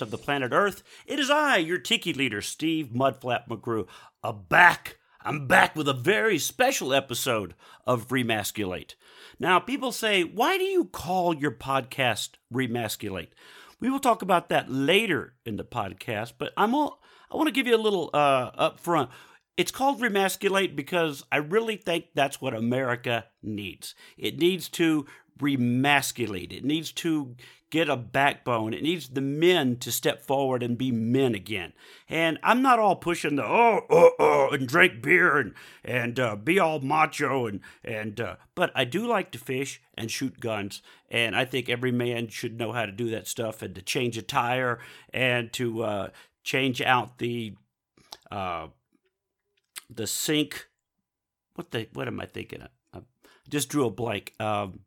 of the planet Earth. It is I, your tiki leader, Steve Mudflap McGrew, a back. I'm back with a very special episode of Remasculate. Now, people say, why do you call your podcast Remasculate? We will talk about that later in the podcast, but I'm all, I want to give you a little uh, up front. It's called Remasculate because I really think that's what America needs. It needs to remasculate. It needs to get a backbone. It needs the men to step forward and be men again. And I'm not all pushing the oh oh oh and drink beer and and uh, be all macho and and uh, but I do like to fish and shoot guns. And I think every man should know how to do that stuff and to change a tire and to uh, change out the uh, the sink. What the what am I thinking? I just drew a blank. Um,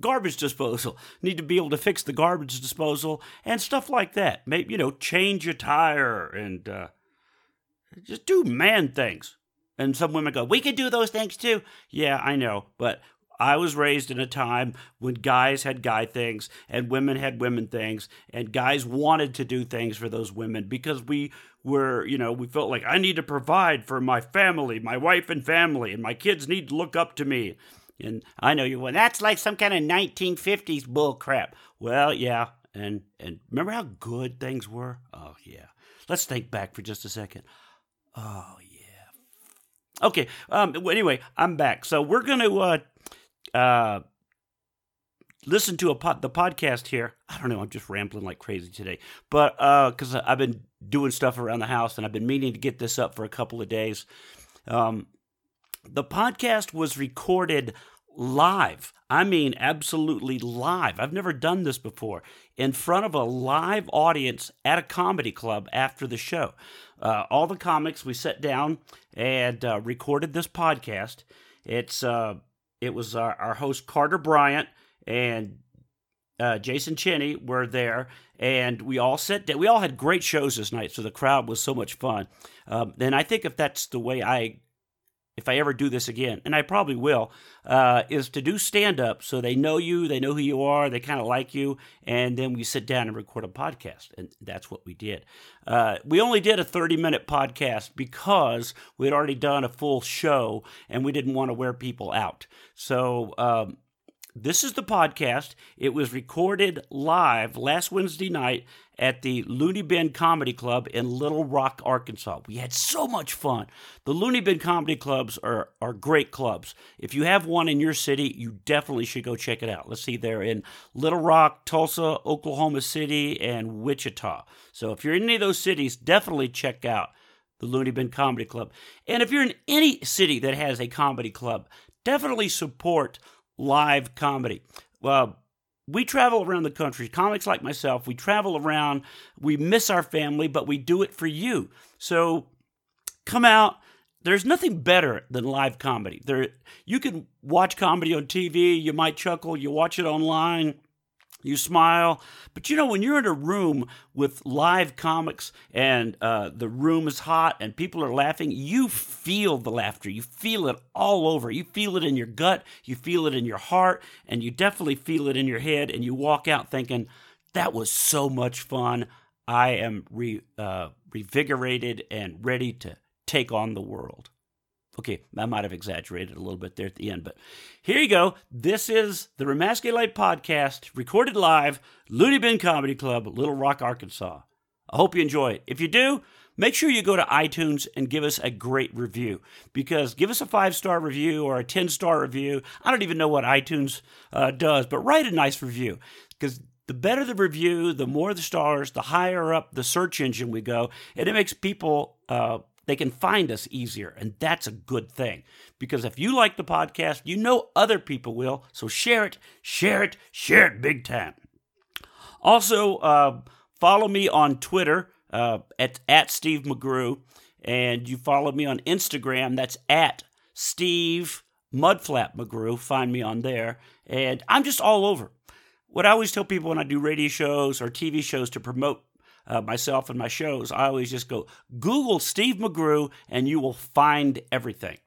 garbage disposal. Need to be able to fix the garbage disposal and stuff like that. Maybe you know, change your tire and uh, just do man things. And some women go, "We can do those things too." Yeah, I know, but I was raised in a time when guys had guy things and women had women things, and guys wanted to do things for those women because we were, you know, we felt like I need to provide for my family, my wife and family, and my kids need to look up to me. And I know you, well, that's like some kind of 1950s bull crap. Well, yeah. And, and remember how good things were? Oh, yeah. Let's think back for just a second. Oh, yeah. Okay. Um, anyway, I'm back. So we're going to, uh, uh, listen to a pod, the podcast here. I don't know. I'm just rambling like crazy today, but because uh, I've been doing stuff around the house and I've been meaning to get this up for a couple of days. Um, the podcast was recorded live. I mean, absolutely live. I've never done this before in front of a live audience at a comedy club after the show. Uh, all the comics we sat down and uh, recorded this podcast. It's uh, it was our, our host Carter Bryant and uh, Jason Cheney were there, and we all sat down. We all had great shows this night, so the crowd was so much fun. Um, and I think if that's the way I, if I ever do this again, and I probably will, uh, is to do stand up so they know you, they know who you are, they kind of like you, and then we sit down and record a podcast, and that's what we did. Uh, we only did a 30 minute podcast because we had already done a full show, and we didn't want to wear people out. So. Um, this is the podcast. It was recorded live last Wednesday night at the Loony Bin Comedy Club in Little Rock, Arkansas. We had so much fun. The Loony Bin Comedy Clubs are, are great clubs. If you have one in your city, you definitely should go check it out. Let's see, they're in Little Rock, Tulsa, Oklahoma City, and Wichita. So if you're in any of those cities, definitely check out the Loony Bin Comedy Club. And if you're in any city that has a comedy club, definitely support live comedy. Well, we travel around the country, comics like myself, we travel around, we miss our family, but we do it for you. So come out. There's nothing better than live comedy. There you can watch comedy on TV, you might chuckle, you watch it online, you smile. But you know, when you're in a room with live comics and uh, the room is hot and people are laughing, you feel the laughter. You feel it all over. You feel it in your gut, you feel it in your heart, and you definitely feel it in your head. And you walk out thinking, that was so much fun. I am re, uh, revigorated and ready to take on the world. Okay, I might have exaggerated a little bit there at the end, but here you go. This is the Remasculate podcast, recorded live, Loony Bin Comedy Club, Little Rock, Arkansas. I hope you enjoy it. If you do, make sure you go to iTunes and give us a great review because give us a five star review or a 10 star review. I don't even know what iTunes uh, does, but write a nice review because the better the review, the more the stars, the higher up the search engine we go, and it makes people. Uh, they can find us easier. And that's a good thing because if you like the podcast, you know other people will. So share it, share it, share it big time. Also, uh, follow me on Twitter uh, at, at Steve McGrew. And you follow me on Instagram. That's at Steve Mudflap McGrew. Find me on there. And I'm just all over. What I always tell people when I do radio shows or TV shows to promote uh, myself and my shows, I always just go Google Steve McGrew and you will find everything.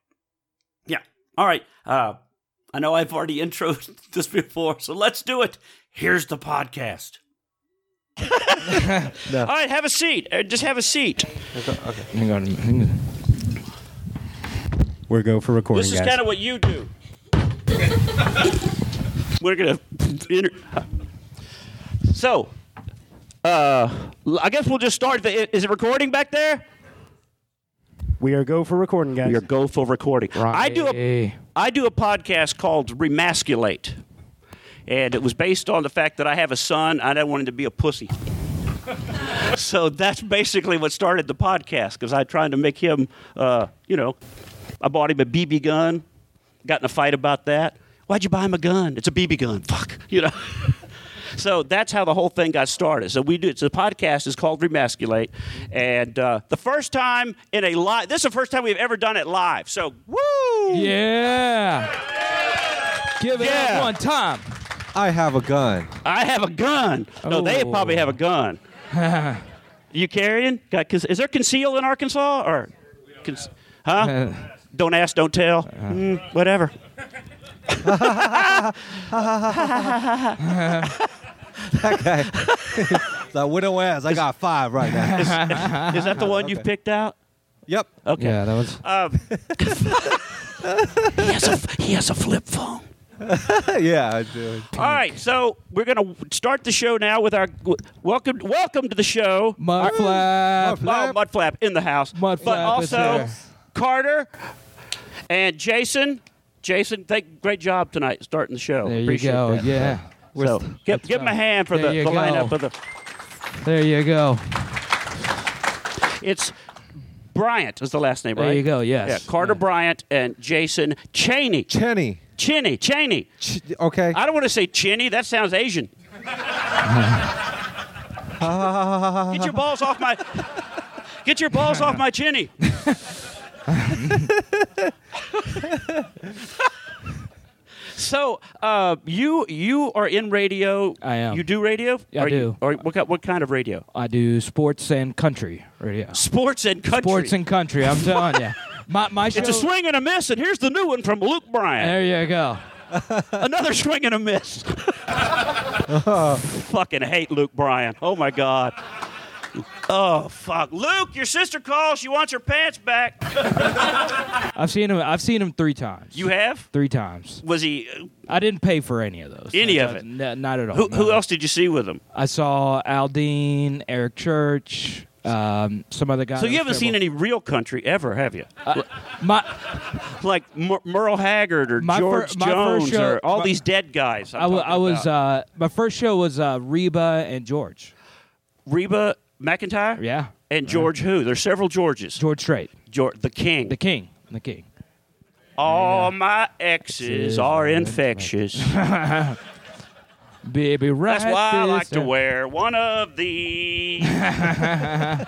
Yeah. All right. Uh, I know I've already introed this before, so let's do it. Here's the podcast. All right, have a seat. Uh, Just have a seat. Hang on. hang on. We're go for recording, This is kind of what you do. We're gonna. Inter- so, uh, I guess we'll just start. Is it recording back there? we are go for recording, guys. We are go for recording. I do a Hey. I do a podcast called Remasculate, and it was based on the fact that I have a son. I don't want him to be a pussy. so that's basically what started the podcast because I tried to make him, uh, you know, I bought him a BB gun. Got in a fight about that. Why'd you buy him a gun? It's a BB gun. Fuck. You know. So that's how the whole thing got started. So we do. It's a podcast. is called Remasculate, and uh, the first time in a live. This is the first time we've ever done it live. So woo! Yeah. Give it Yeah. up one time. I have a gun. I have a gun. No, they Oh. probably have a gun. you carrying? Got, cons- is there conceal in Arkansas or? Cons- huh? don't ask, don't tell. Mm, whatever. Okay. so widow ass. I got five right now. Is that the one you picked out? yep. Okay. Yeah, that was. Um, he has a he has a flip phone. yeah, I do. All right, so we're gonna start the show now with our welcome welcome to the show. Mud flap. Oh, Mudflap in the house. Mudflap but is also here. Carter and Jason. Jason, thank great job tonight starting the show. There you Appreciate go. that. Yeah. So give, Let's give him a hand for There the, the lineup of the. There you go. It's Bryant is the last name, There you go. Yes. Yeah, Carter Yeah. Bryant and Jason Cheney. Chenny. Cheney, Cheney. Ch- okay. I don't want to say Cheney. That sounds Asian. Get your balls off my. Get your balls off my chinny. so uh, you you are in radio. I am. You do radio? Yeah, I Are you- do. or what, ki- what kind of radio? I do sports and country radio. Sports and country. Sports and country. I'm telling you. My my show. it's a swing and a miss, and here's the new one from Luke Bryan. There you go. Another swing and a miss. Fucking hate Luke Bryan. Oh my God. Oh fuck, Luke! Your sister calls. She wants her pants back. I've seen him. I've seen him three times. You have? three times. Was he? I didn't pay for any of those. Any Uh, of it? n- not at all. Who, who else did you see with him? I saw Aldean, Eric Church, um, some other guys. So you haven't seen any real country ever, have you? My like Mer- Merle Haggard or My fir- George my first Jones show- or all my- these dead guys. I'm I, w- talking I was about. uh, my first show was uh, Reba and George. Reba McEntire. Yeah, And George who? There's several Georges. George Strait, George the King. the king, the king. all my exes are infectious. Baby, right. That's why I like to wear one of these.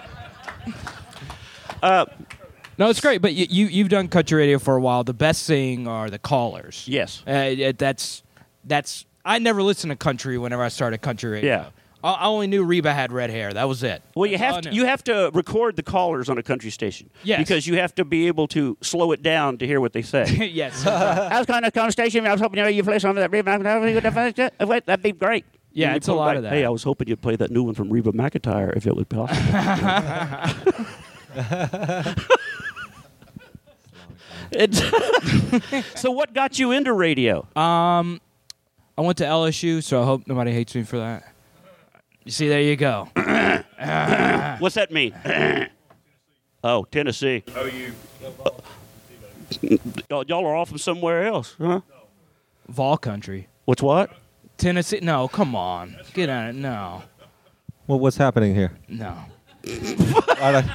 No, it's great, but you, you you've done country radio for a while. The best thing are the callers. yes. Uh, that's that's. I never listened to country whenever I started country radio. Yeah. I, I only knew Reba had red hair. That was it. Well, you That's have to, you have to record the callers on a country station. Yes. Because you have to be able to slow it down to hear what they say. yes. I was calling a country station. I was hoping you know, play some of that Reba. That'd be great. Yeah, it's a lot back, of that. Hey, I was hoping you'd play that new one from Reba McEntire if it was possible. So, what got you into radio? Um, I went to LSU, so I hope nobody hates me for that. You see, there you go. What's that mean? oh, Tennessee. Oh, you. y'all are off from somewhere else, huh? Vol country, What's what? Tennessee. No, come on, get on it. No, Well, what's happening here? no.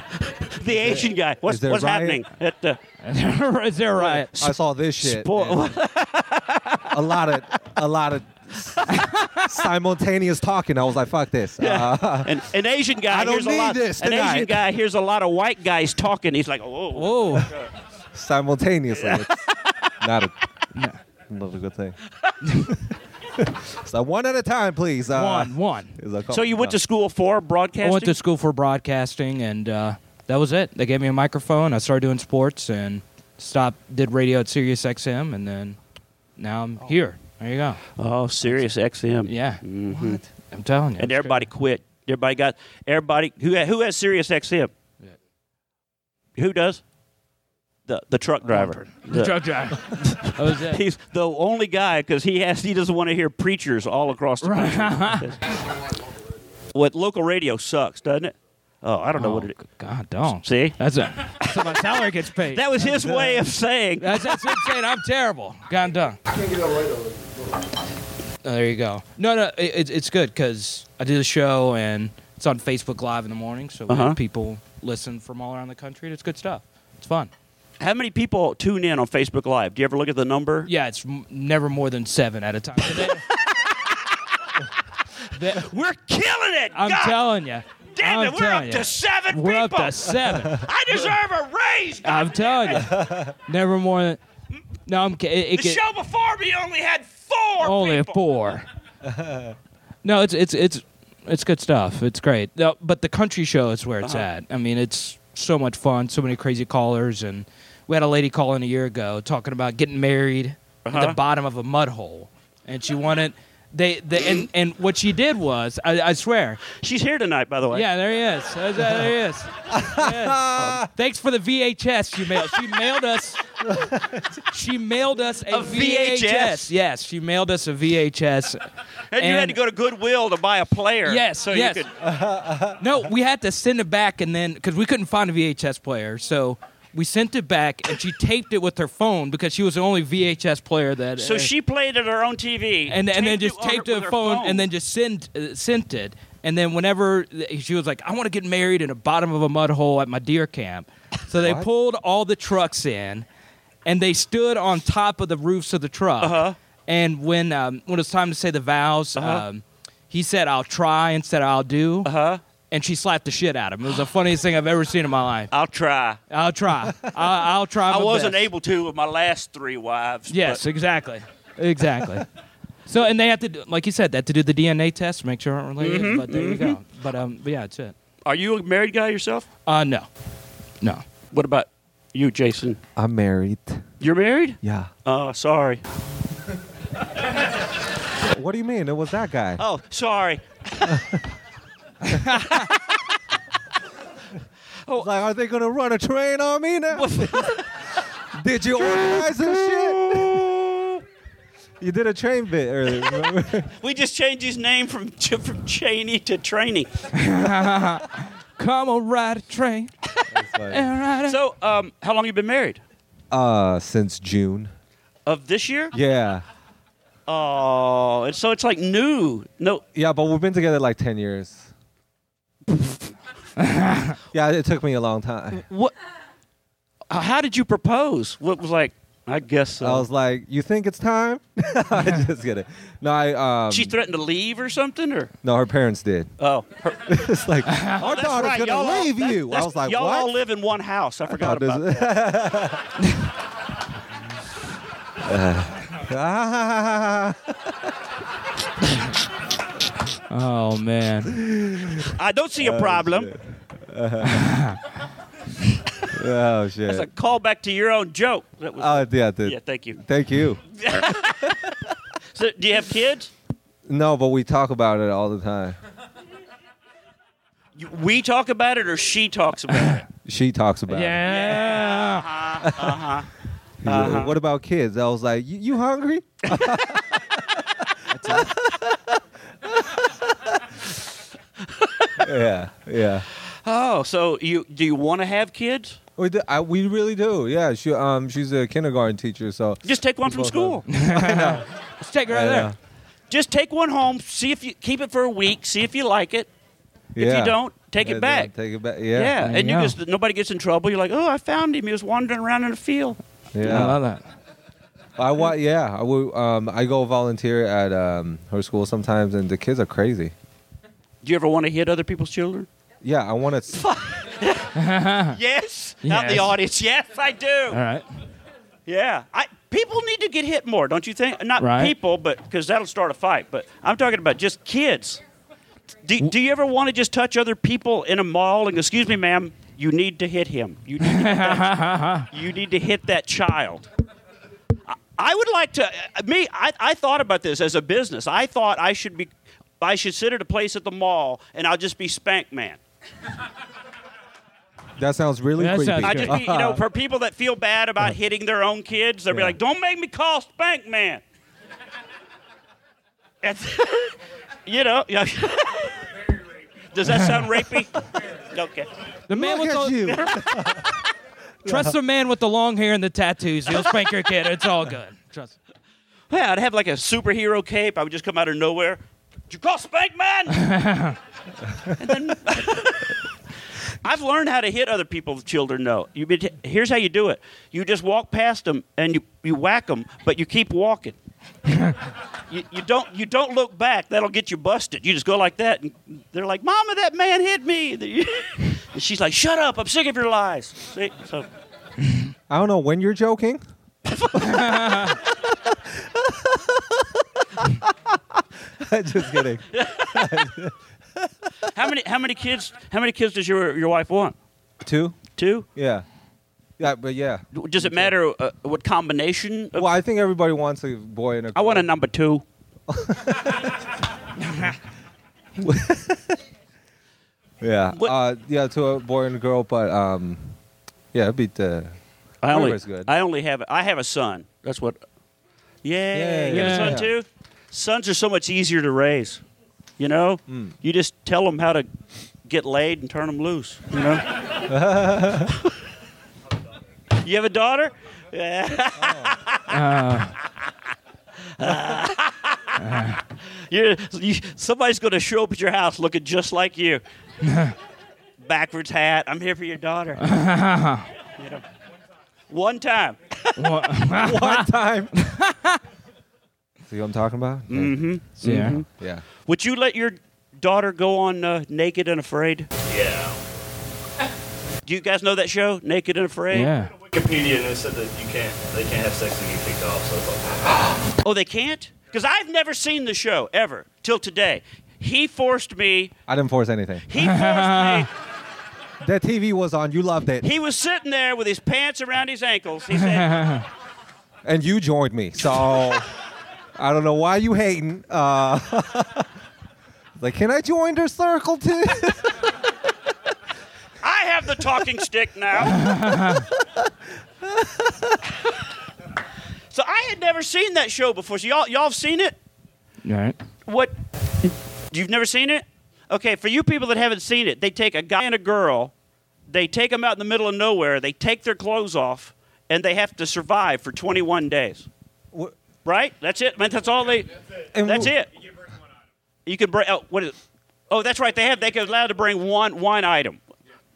The Asian guy. What's, what's happening? At the, Is there right? I saw this shit. Spo- a lot of, a lot of simultaneous talking. I was like, "Fuck this." Uh, an, an Asian guy I don't hears a need lot. this an Asian guy hears a lot of white guys talking. He's like, oh, Whoa. simultaneously. It's not a, not a good thing. so one at a time, please. Uh, one, one. So you went to school for broadcasting? I went to school for broadcasting, and uh, that was it. They gave me a microphone. I started doing sports and stopped. Did radio at Sirius XM, and then now I'm here. There you go. oh, Sirius XM. Yeah, Mhm. I'm telling you. And it's everybody quit Everybody got everybody who who has Sirius XM. Who does? The the truck driver. The truck driver. that was it. He's the only guy because he has he doesn't want to hear preachers all across the country. what local radio sucks, doesn't it? Oh, I don't know Oh, what it. God, don't. See, That's it. That's what my salary gets paid. that was his way of saying. That's that's what I'm saying. I'm terrible. God done. Oh, there you go. No, no, it, it's it's good because I do the show and it's on Facebook Live in the morning, so we Uh-huh. have people listen from all around the country. and It's good stuff. It's fun. How many people tune in on Facebook Live? Do you ever look at the number? Yeah, it's m- never more than seven at a time. That- We're killing it. I'm God telling you. damn I'm it, we're up ya. to seven We're people. up to seven. I deserve a raise. I'm telling you. Never more than. No, I'm. It, it the show before me only had four. only people. four. no, it's it's it's it's good stuff. It's great. No, but the country show is where it's Uh-huh. at. I mean, it's so much fun. So many crazy callers, and we had a lady call in a year ago talking about getting married at Uh-huh. the bottom of a mud hole, and she wanted. They, they and, and what she did was, I, I swear, She's here tonight, by the way. yeah, there he is. There there he is. Yeah. Um, thanks for the VHS you mailed. She mailed us. She mailed us a, A VHS? Yes, she mailed us a VHS. And, you had to go to Goodwill to buy a player. Yes, So yes. you could. No, we had to send it back, and then because we couldn't find a VHS player, so we sent it back, and she taped it with her phone because she was the only VHS player that. So uh, she played at her own TV. and and then just it taped her- it with her her phone, and then just sent uh, sent it. And then whenever she was like, "I want to get married in the bottom of a mud hole at my deer camp," so they What? pulled all the trucks in, and they stood on top of the roofs of the truck. Uh-huh. And when um, when it was time to say the vows, Uh-huh. um, he said, "I'll try" instead of "I'll do," Uh huh. And she slapped the shit out of him. It was the funniest thing I've ever seen in my life. I'll try. I'll try. I'll, I'll try. I wasn't best. able to with my last three wives. Yes, but- exactly, exactly. so, and they have to, do, like you said, they have to do the DNA test to make sure aren't related. Mm-hmm, But there you go. But um, but yeah, that's it. Are you a married guy yourself? Uh, no, no. What about you, Jason? I'm married. You're married? Yeah. Oh, sorry. What do you mean? It was that guy. Oh, sorry. Like, are they gonna run a train on me now? Did you organize this shit? You did a train bit earlier. Remember? We just changed his name from from Cheney to Trainee. Come on, ride a train. Ride a- So, um, how long you been married? uh, since June. Of this year? Yeah. Oh, and so it's like new. No, Yeah, but we've been together like ten years. yeah, it took me a long time. what? uh, How did you propose? What was like? I guess so. I was like, "You think it's time?" I just get it. No, I um. she threatened to leave or something, or no, her parents did. oh, her, it's like our that's daughter's right, gonna y'all all- leave that- you. I that's- was like, y'all "What?" all live in one house. I forgot about that. it? Oh man. I don't see a problem. oh shit. That's a callback to your own joke. That was, Oh yeah, the, yeah, thank you. thank you. So, do you have kids? No, but we talk about it all the time. You- We talk about it, or she talks about it. She talks about it. Yeah. Uh huh. He's like, What about kids? I was like, "You, you hungry?" Yeah, yeah. Oh, so you do you want to have kids? We do, I, we really do. Yeah, she um she's a kindergarten teacher, so Just take one from school. Let's take her right there. Just take one home. See if you keep it for a week. See if you like it. Yeah. If you don't, take it back. Take it back. Yeah, Yeah, and you you just nobody gets in trouble. You're like, oh, I found him. He was wandering around in the field. yeah. I love that. I wa- Yeah, I would, um I go volunteer at um her school sometimes, and the kids are crazy. Do you ever want to hit other people's children? Yeah, I want to. yes. Not the Yes. audience. Yes, I do. All right. Yeah, I people need to get hit more, don't you think? Not Right. people, but because that'll start a fight. But I'm talking about just kids. Do, do you ever want to just touch other people in a mall and excuse me, ma'am, you need to hit him. You need to hit that, you need to hit that child. I- I would like to. uh, Me, I, I thought about this as a business. I thought I should be. I should sit at a place at the mall and I'll just be Spank Man. That sounds really That creepy. sounds I just be, you know, for people that feel bad about hitting their own kids, they'll be like, "Don't make me call Spank Man." You know, yeah. Does that sound rapey? Okay. The man Look with at the you. trust the man with the long hair and the tattoos. He'll spank your kid. It's all good. Trust. Yeah, I'd have like a superhero cape. I would just come out of nowhere. Did you call Spank Man? and then I've learned how to hit other people's children. Though you, be- here's how you do it: you just walk past them and you, you whack them, but you keep walking. you, you don't you don't look back. That'll get you busted. You just go like that, and they're like, "Mama, that man hit me." and she's like, "Shut up! I'm sick of your lies." See, so I don't know when you're joking. Just kidding. how many how many kids how many kids does your your wife want? Two? Two. Yeah. Yeah, but yeah. Does it matter uh, what combination? Of, Well, I think everybody wants a boy and a I want a number two. Yeah. Uh, yeah, to a boy and a girl, but um, yeah, it'd be the. I only good. I only have I have a son. That's what. Yeah, Yeah, you have a yeah. son too. Sons are so much easier to raise. You know, Mm. you just tell them how to get laid and turn them loose. You know. you have a daughter? Yeah. Uh, You're, you, somebody's going to show up at your house looking just like you. Backwards hat. I'm here for your daughter. You know. One time. One time. See what I'm talking about? Mm-hmm. yeah. Yeah. Would you let your daughter go on uh, Naked and Afraid? Yeah. Do you guys know that show, Naked and Afraid? Yeah. Wikipedia and it said that you can't, they can't have sex and get kicked off. So it's like, Oh, they can't? Because I've never seen the show ever till today. He forced me. I didn't force anything. He forced me. That TV was on. You loved it, He was sitting there with his pants around his ankles. He said, and you joined me. So I don't know why you hating. Uh, like, can I join their circle too? "I have the talking stick now." so I had never seen that show before. So y'all, y'all have seen it? All right. What? You've never seen it? Okay, for you people that haven't seen it, they take a guy and a girl, they take them out in the middle of nowhere, they take their clothes off, and they have to survive for 21 days. Wh- Right? That's it. Man, that's all they. And That's wh- it. You can bring. Oh, what is? Oh, that's right. They have. They can allowed to bring one one item.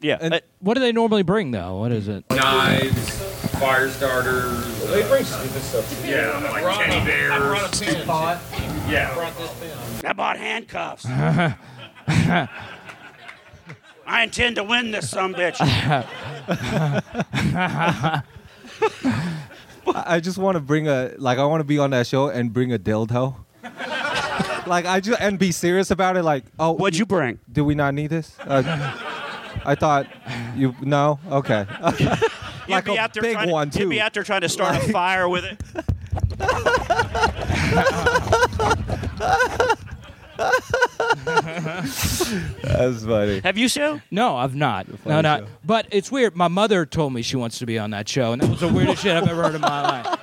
Yeah. And- uh, What do they normally bring though? What is it? knives, fire starters. they bring stupid stuff too. Yeah, like teddy bears. I brought a tin foil. Yeah. I bought handcuffs. I intend to win this, some bitch. I I just want to bring a like I want to be on that show and bring a dildo. like I just and be serious about it. Like oh, What'd you bring? do we not need this? Uh, I thought you no okay. You'd like be a out there big trying to- one You'd be out there trying to start a fire with it. That's funny. Have you so? No, I've not. No, not. show. But it's weird. My mother told me she wants to be on that show, and that was the weirdest shit I've ever heard in my life.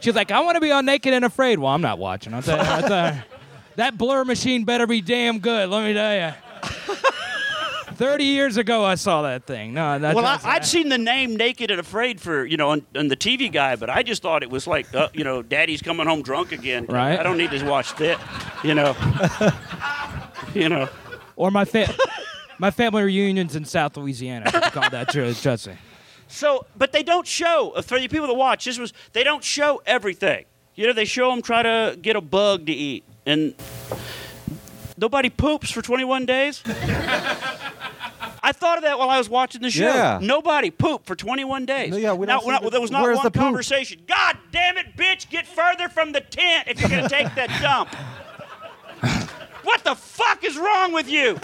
She's like, I want to be on Naked and Afraid. Well, I'm not watching. I'll tell you, I'll tell you. that blur machine better be damn good. Let me tell you. Thirty years ago, I saw that thing. No, that's, Well, I, I'd seen the name Naked and Afraid for you know on, on the TV guy, but I just thought it was like uh, you know Daddy's coming home drunk again. Right. I don't need to watch that. You know. you know. or my fa- my family reunions in South Louisiana. I call that show. Trust me. So, but they don't show uh, for the people that watch. This was they don't show everything. You know, they show them try to get a bug to eat, and nobody poops for 21 days. I thought of that while I was watching the show. Yeah. Nobody pooped for 21 days. No, yeah, we Now, don't see not- the- there was not where's one the poop? conversation. God damn it, bitch! Get further from the tent if you're gonna take that dump. What the fuck is wrong with you?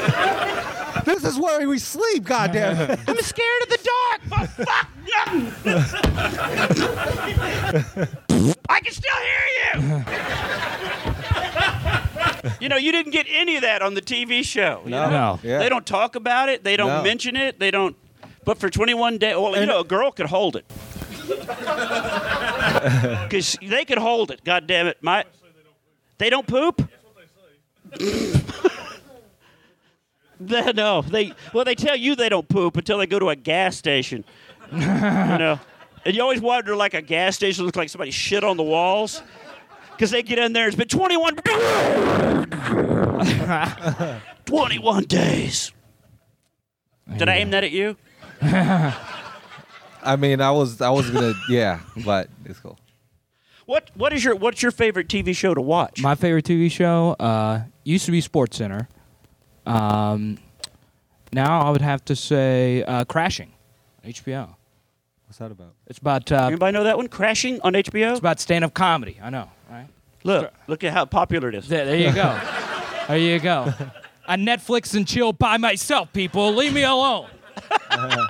This is where we sleep. Goddamn. It. I'm scared of the dark. But fuck nothing. I can still hear you. You know, you didn't get any of that on the TV show. you know? No. Yeah. They don't talk about it. They don't No. mention it. They don't. But for 21 days, well, you know, a girl could hold it. Because they could hold it. God damn it, my. They don't poop. They- no, they well they tell you they don't poop until they go to a gas station. you know, and you always wonder like a gas station looks like somebody shit on the walls because they get in there. It's been 21, 21 days. Did I aim that at you? I mean, I was, I was gonna, yeah, but it's cool. What What is your What's your favorite TV show to watch? My favorite TV show uh, used to be Sports Center. Um, now I would have to say uh, Crashing, HBO. What's that about? It's about uh, Anybody know that one? Crashing on HBO. it's about stand-up comedy. I know, right? Look, look at how popular it is. There, there you go. there you go. I Netflix and chill by myself, people. Leave me alone. Uh-huh.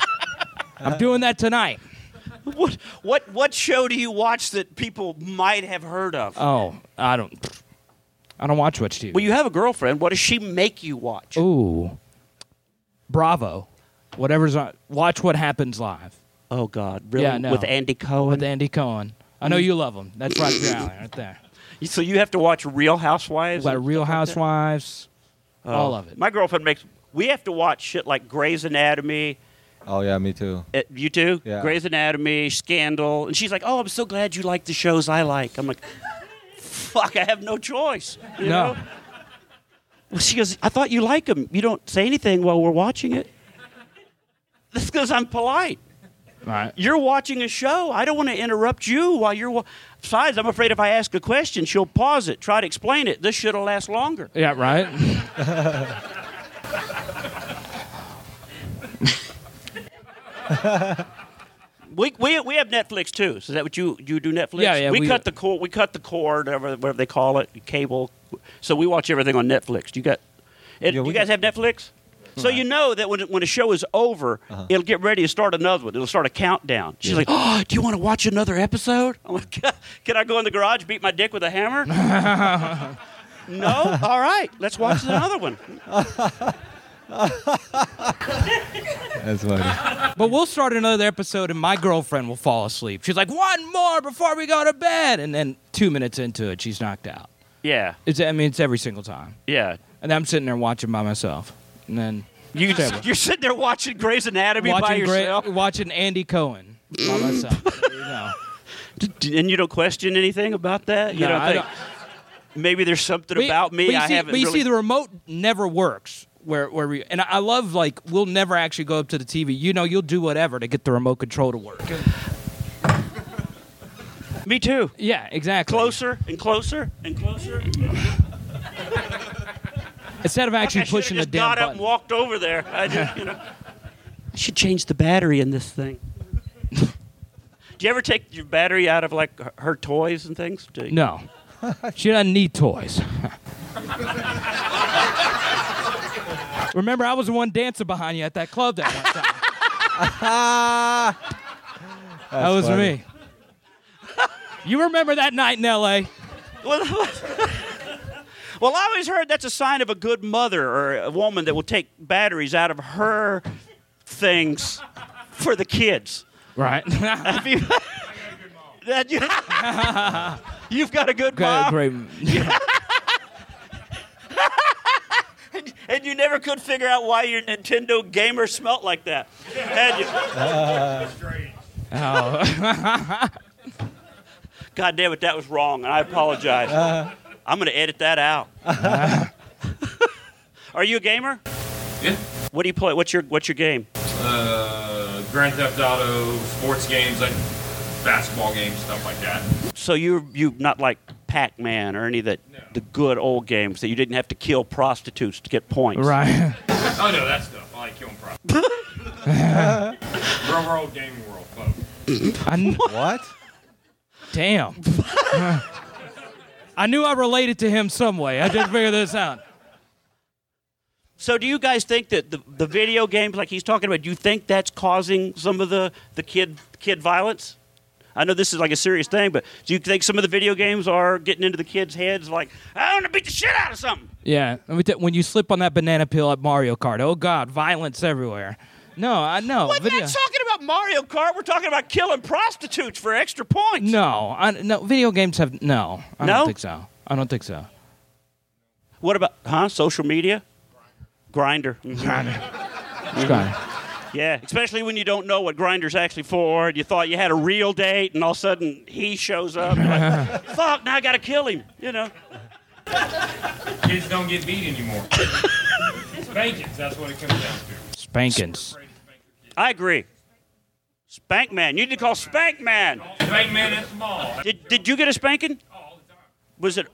I'm doing that tonight. What What What show do you watch that people might have heard of? Oh, I don't. I don't watch much TV. well, you have a girlfriend. What does she make you watch? Ooh, Bravo. Whatever's on. Watch what happens live Oh God, really? Yeah, no. With Andy Cohen. with Andy Cohen. I know you love him. That's right up your alley, right there. So you have to watch Real Housewives. Like Real stuff like that? Housewives. all of it. My girlfriend makes. We have to watch shit like Grey's Anatomy. Oh yeah, me too. Uh, you too? Yeah. Grey's Anatomy, Scandal, and she's like, "Oh, I'm so glad you like the shows I like." I'm like, "Fuck, I have no choice." You No. know? Well, she goes, "I thought you like them. You don't say anything while we're watching it." That's because I'm polite. All right. You're watching a show. I don't want to interrupt you while you're. Wa- Besides, I'm afraid if I ask a question, she'll pause it, try to explain it. This shit'll last longer. Yeah, right. We, we, we have Netflix too. So is that what you you do Netflix? Yeah, yeah, We, we- cut the cord. We cut the cord, whatever, whatever they call it, cable. So we watch everything on Netflix. You got, it, Yeah, you we guys have Netflix. So you know that when when a show is over, Uh-huh. it'll get ready to start another one. It'll start a countdown. She's like, "Oh, do you want to watch another episode?" I'm like, "Can I go in the garage, beat my dick with a hammer?" no. All right, let's watch another one. That's funny. But we'll start another episode, and my girlfriend will fall asleep. She's like, "One more before we go to bed," and then two minutes into it, she's knocked out. Yeah, It's, I mean, it's every single time. yeah. And I'm sitting there watching by myself, and then You Terrible. you're sitting there watching Grey's Anatomy by watching Gra- yourself. watching Andy Cohen by myself. You go. D- And you don't question anything about that? You No, don't I think maybe there's something But- about me but you I see, haven't But you really. see, the remote never works. Where where we and I love like we'll never actually go up to the TV. You know, you'll do whatever to get the remote control to work. me too. Yeah, exactly. Closer and closer and closer. Instead of actually I should've pushing the just damn got up and walked over there. I just, you know. I should change the battery in this thing. Do you ever take your battery out of like her- her toys and things? Do you- No, she doesn't need toys. Remember, I was the one dancing behind you at that club that one time. that was funny. me. You remember that night in L.A.? Well, I always heard that's a sign of a good mother or a woman that will take batteries out of her things for the kids. Right. Have you- that you, you've got a good great, mom, great. and you never could figure out why your Nintendo gamer smelt like that. Had you? Uh, oh. God damn it, that was wrong, and I apologize. Uh, I'm going to edit that out. Are you a gamer? Yeah. What do you play? What's your What's your game? Uh, Grand Theft Auto, sports games, like basketball games, stuff like that. So you you not like Pac-Man or any of the the good old games that you didn't have to kill prostitutes to get points. right. Oh no, that stuff. I like killing props. Real world, gaming world, both. I kn- What? damn. I knew I related to him some way. I didn't figure this out. So do you guys think that the, the video games like he's talking about, do you think that's causing some of the, the kid kid violence? I know this is like a serious thing, but do you think some of the video games are getting into the kids' heads? Like, I want to beat the shit out of something. Yeah, let me tell- when you slip on that banana peel at Mario Kart, oh God, violence everywhere. No, I know. We're video. not talking about Mario Kart. We're talking about killing prostitutes for extra points. No, I, no. Video games have no. I No? don't think so. I don't think so. What about huh? Social media, Grindr. Mm-hmm. Mm-hmm. It's fine. Yeah, especially when you don't know what Grindr's actually for, and you thought you had a real date, and all of a sudden he shows up. You're like, Fuck! Now I gotta kill him. You know. Kids don't get beat anymore. Spankings, that's what it comes down to. Spankings. I agree. Spank man, you need to call Spank man. Spank man at the mall. Did Did you get a spanking? All the time. Was it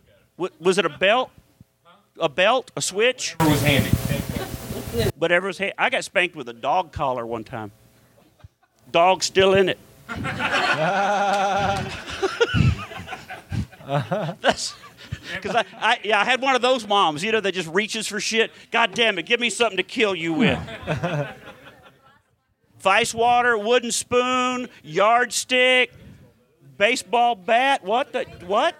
Was it a belt? A belt? A switch? It was handy. Whatever was. Ha- I got spanked with a dog collar one time. Dog still in it. That's because I, I, yeah, I had one of those moms, you know, that just reaches for shit. God damn it, give me something to kill you with. Vice water, wooden spoon, yardstick, baseball bat. What the what?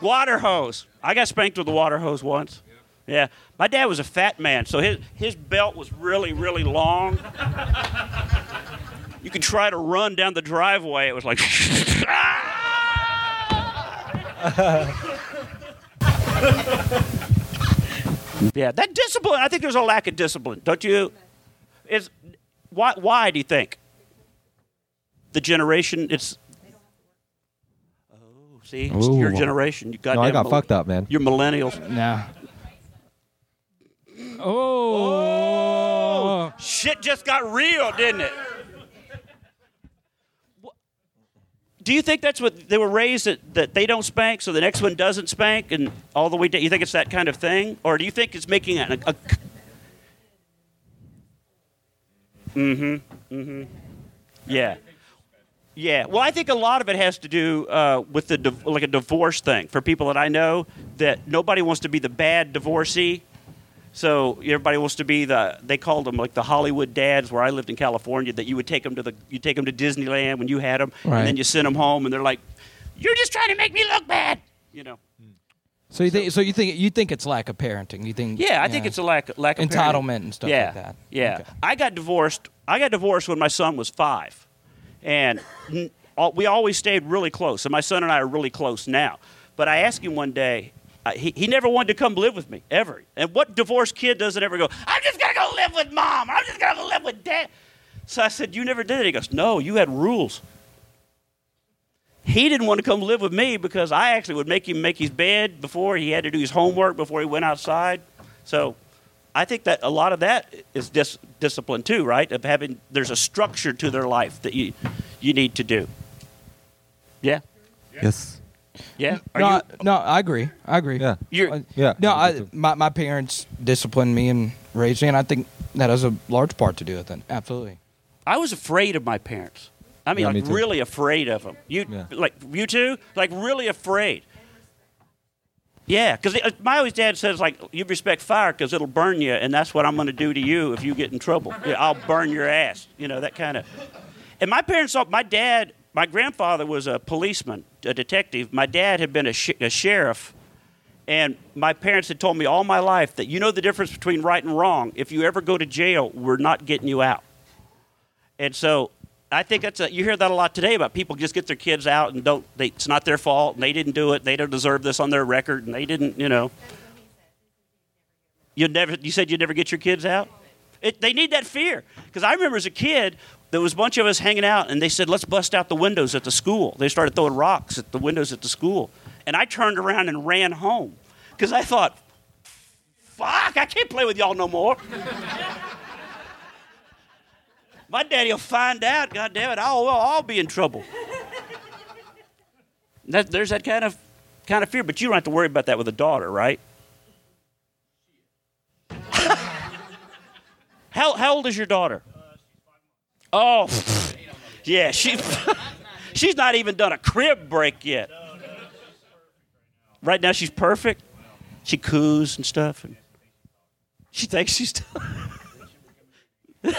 Water hose. I got spanked with a water hose once. Yeah, my dad was a fat man, so his his belt was really really long. You could try to run down the driveway. It was like. yeah, that discipline. I think there's a lack of discipline, don't you? Is why? Why do you think? The generation. It's. Oh, see, it's your generation. You got. No, I got fucked up, man. You're millennials. Nah. Oh. oh. Shit just got real, didn't it? Do you think that's what they were raised that, that they don't spank, so the next one doesn't spank, and all the way down? You think it's that kind of thing, or do you think it's making a? a mm-hmm. Mm-hmm. Yeah. Yeah. Well, I think a lot of it has to do uh, with the div- like a divorce thing for people that I know that nobody wants to be the bad divorcee. So everybody wants to be the. They called them like the Hollywood dads, where I lived in California. That you would take them to the. You take them to Disneyland when you had them, Right. and then you send them home, and they're like, "You're just trying to make me look bad," you know. So you think? So you think? You think it's lack of parenting? You think? Yeah, I think it's a lack lack of Entitlement parenting. and stuff yeah, like that. Yeah, Okay. I got divorced. I got divorced when my son was five, and we always stayed really close. And my son and I are really close now. But I asked him one day. Uh, he, he never wanted to come live with me ever. And what divorced kid doesn't ever go? I'm just gonna go live with mom. I'm just gonna live with dad. So I said, You never did it. He goes, No, you had rules. He didn't want to come live with me because I actually would make him make his bed before he had to do his homework before he went outside. So I think that a lot of that is dis- discipline too, right? Of having there's a structure to their life that you you need to do. Yeah, Yes. yeah. Are no, you? I, no, I agree. I agree. Yeah. You're, Uh, Yeah. No, I I, do too. my my parents disciplined me and raised me, and I think that has a large part to do with it. Absolutely. I was afraid of my parents. I mean, Yeah, me like too. really afraid of them. You Yeah. like you too? Like really afraid. Yeah, because uh, my always dad says like you respect fire because it'll burn you, and that's what I'm going to do to you if you get in trouble. Yeah, I'll burn your ass. You know that kind of. And my parents, my dad, my grandfather was a policeman, a detective. My dad had been a, sh- a sheriff, and my parents had told me all my life that you know the difference between right and wrong. If you ever go to jail, we're not getting you out. And so I think that's a, you hear that a lot today about people just get their kids out and don't. They, it's not their fault. And they didn't do it. They don't deserve this on their record, and they didn't. You know. You never. You said you'd never get your kids out. It, they need that fear because I remember as a kid there was a bunch of us hanging out, and they said let's bust out the windows at the school. They started throwing rocks at the windows at the school, and I turned around and ran home because I thought, "Fuck! I can't play with y'all no more." My daddy will find out. God damn it! I'll, I'll be in trouble. That, there's that kind of kind of fear, but you don't have to worry about that with a daughter, right? how, how old is your daughter? Uh, oh, yeah, she she's not even done a crib break yet. Right now, she's perfect. She coos and stuff, and she thinks she's. and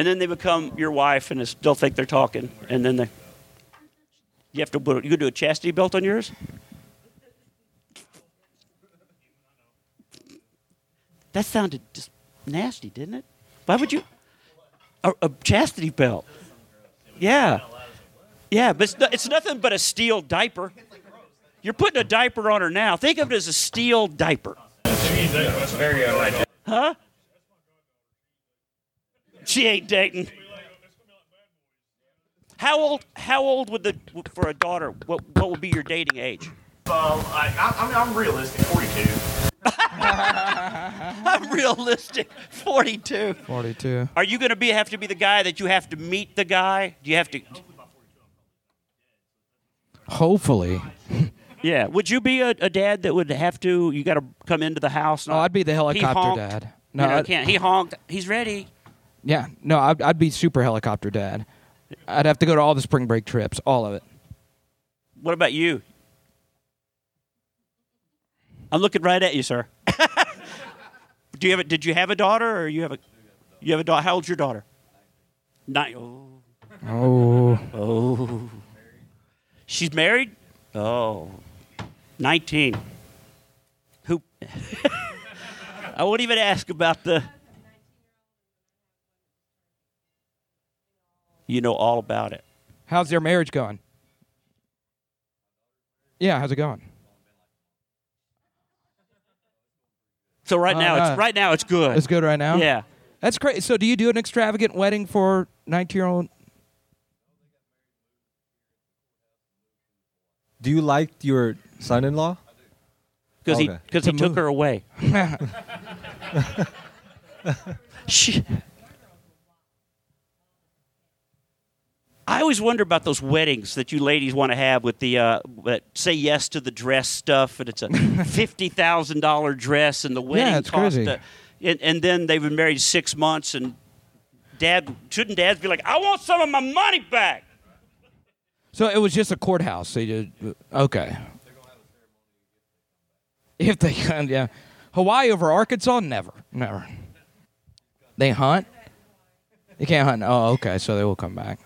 and then they become your wife, and they still think they're talking, and then they. You have to put. You do a chastity belt on yours? That sounded just nasty, didn't it? Why would you? A, a chastity belt. Yeah. Yeah, but it's, it's nothing but a steel diaper. You're putting a diaper on her now. Think of it as a steel diaper. Huh? She ain't dating. How old? How old would the for a daughter? What What would be your dating age? Well, I, I, I mean, I'm realistic. 42. I'm realistic. Forty-two. 42. Are you going to be have to be the guy that you have to meet the guy? Do you have to? Hopefully. Yeah. Would you be a, a dad that would have to? You got to come into the house. Oh, I'd be the helicopter dad. No, No, I I'd- can't. He honked. He's ready. Yeah, no, I'd, I'd be super helicopter dad. I'd have to go to all the spring break trips, all of it. What about you? I'm looking right at you, sir. Do you have a, Did you have a daughter, or you have a? You have a daughter. How old's your daughter? Nine. Oh, Oh, oh. She's married. Oh. 19. Who? I won't even ask about the. You know all about it. how's their marriage going? Yeah, how's it going? So right now, no. it's uh, right now it's good. It's good right now. Yeah. that's great. So, do you do an extravagant wedding for nineteen-year-old? Do you like your son-in-law? because he because he To took her away. she, I always wonder about those weddings that you ladies want to have with the uh, say yes to the dress stuff, and it's a fifty thousand dollar dress, and the wedding it's cost, crazy. uh, and, and then they've been married six months, and dad shouldn't dads be like, I want some of my money back. So it was just a courthouse. So you did, okay. If they can, yeah. Hawaii over Arkansas? Never, never. They hunt. They can't hunt. Oh, okay. So they will come back.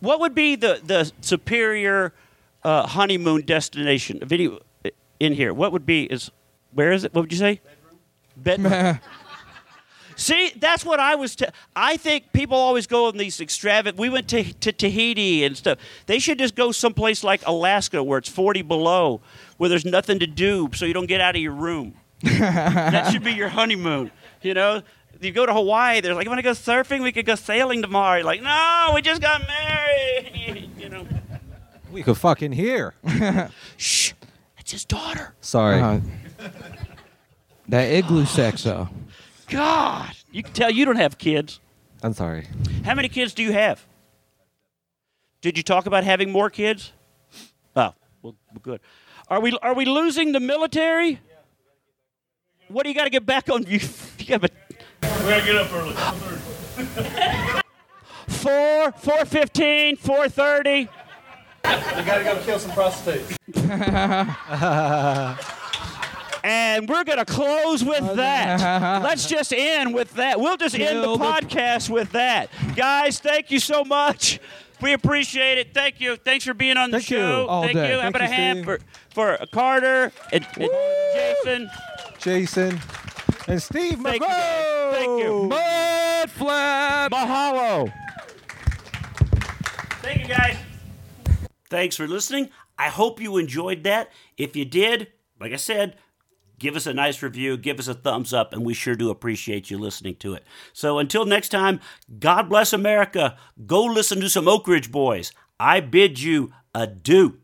What would be the the superior uh, honeymoon destination? Video in here. What would be is where is it? What would you say? Bedroom. See, that's what I was. T- I think people always go on these extravagant. We went to, to Tahiti and stuff. They should just go someplace like Alaska where it's 40 below, where there's nothing to do, so you don't get out of your room. that should be your honeymoon. You know, you go to Hawaii. They're like, "You want to go surfing? We could go sailing tomorrow." You're like, "No, we just got married." you know, We could fucking hear. shh, that's his daughter. Sorry. Uh, that igloo sex, though. God, you can tell you don't have kids. I'm sorry. How many kids do you have? Did you talk about having more kids? Oh, well, good. Are we are we losing the military? What do you got to get back on? You, you got We gotta get up early. four, four fifteen, four thirty. You gotta go kill some prostitutes. And we're going to close with that. Let's just end with that. We'll just end the Kill the- podcast with that. Guys, thank you so much. We appreciate it. Thank you. Thanks for being on the Thank you. show. All thank day. you. How Thank about a you, hand Steve. for, for Carter and, and Jason? Jason and Steve Thank You Thank you. Mud Flap. Mahalo. Thank you, guys. Thanks for listening. I hope you enjoyed that. If you did, like I said, give us a nice review, give us a thumbs up, and we sure do appreciate you listening to it. So until next time, God bless America. Go listen to some Oak Ridge Boys. I bid you adieu.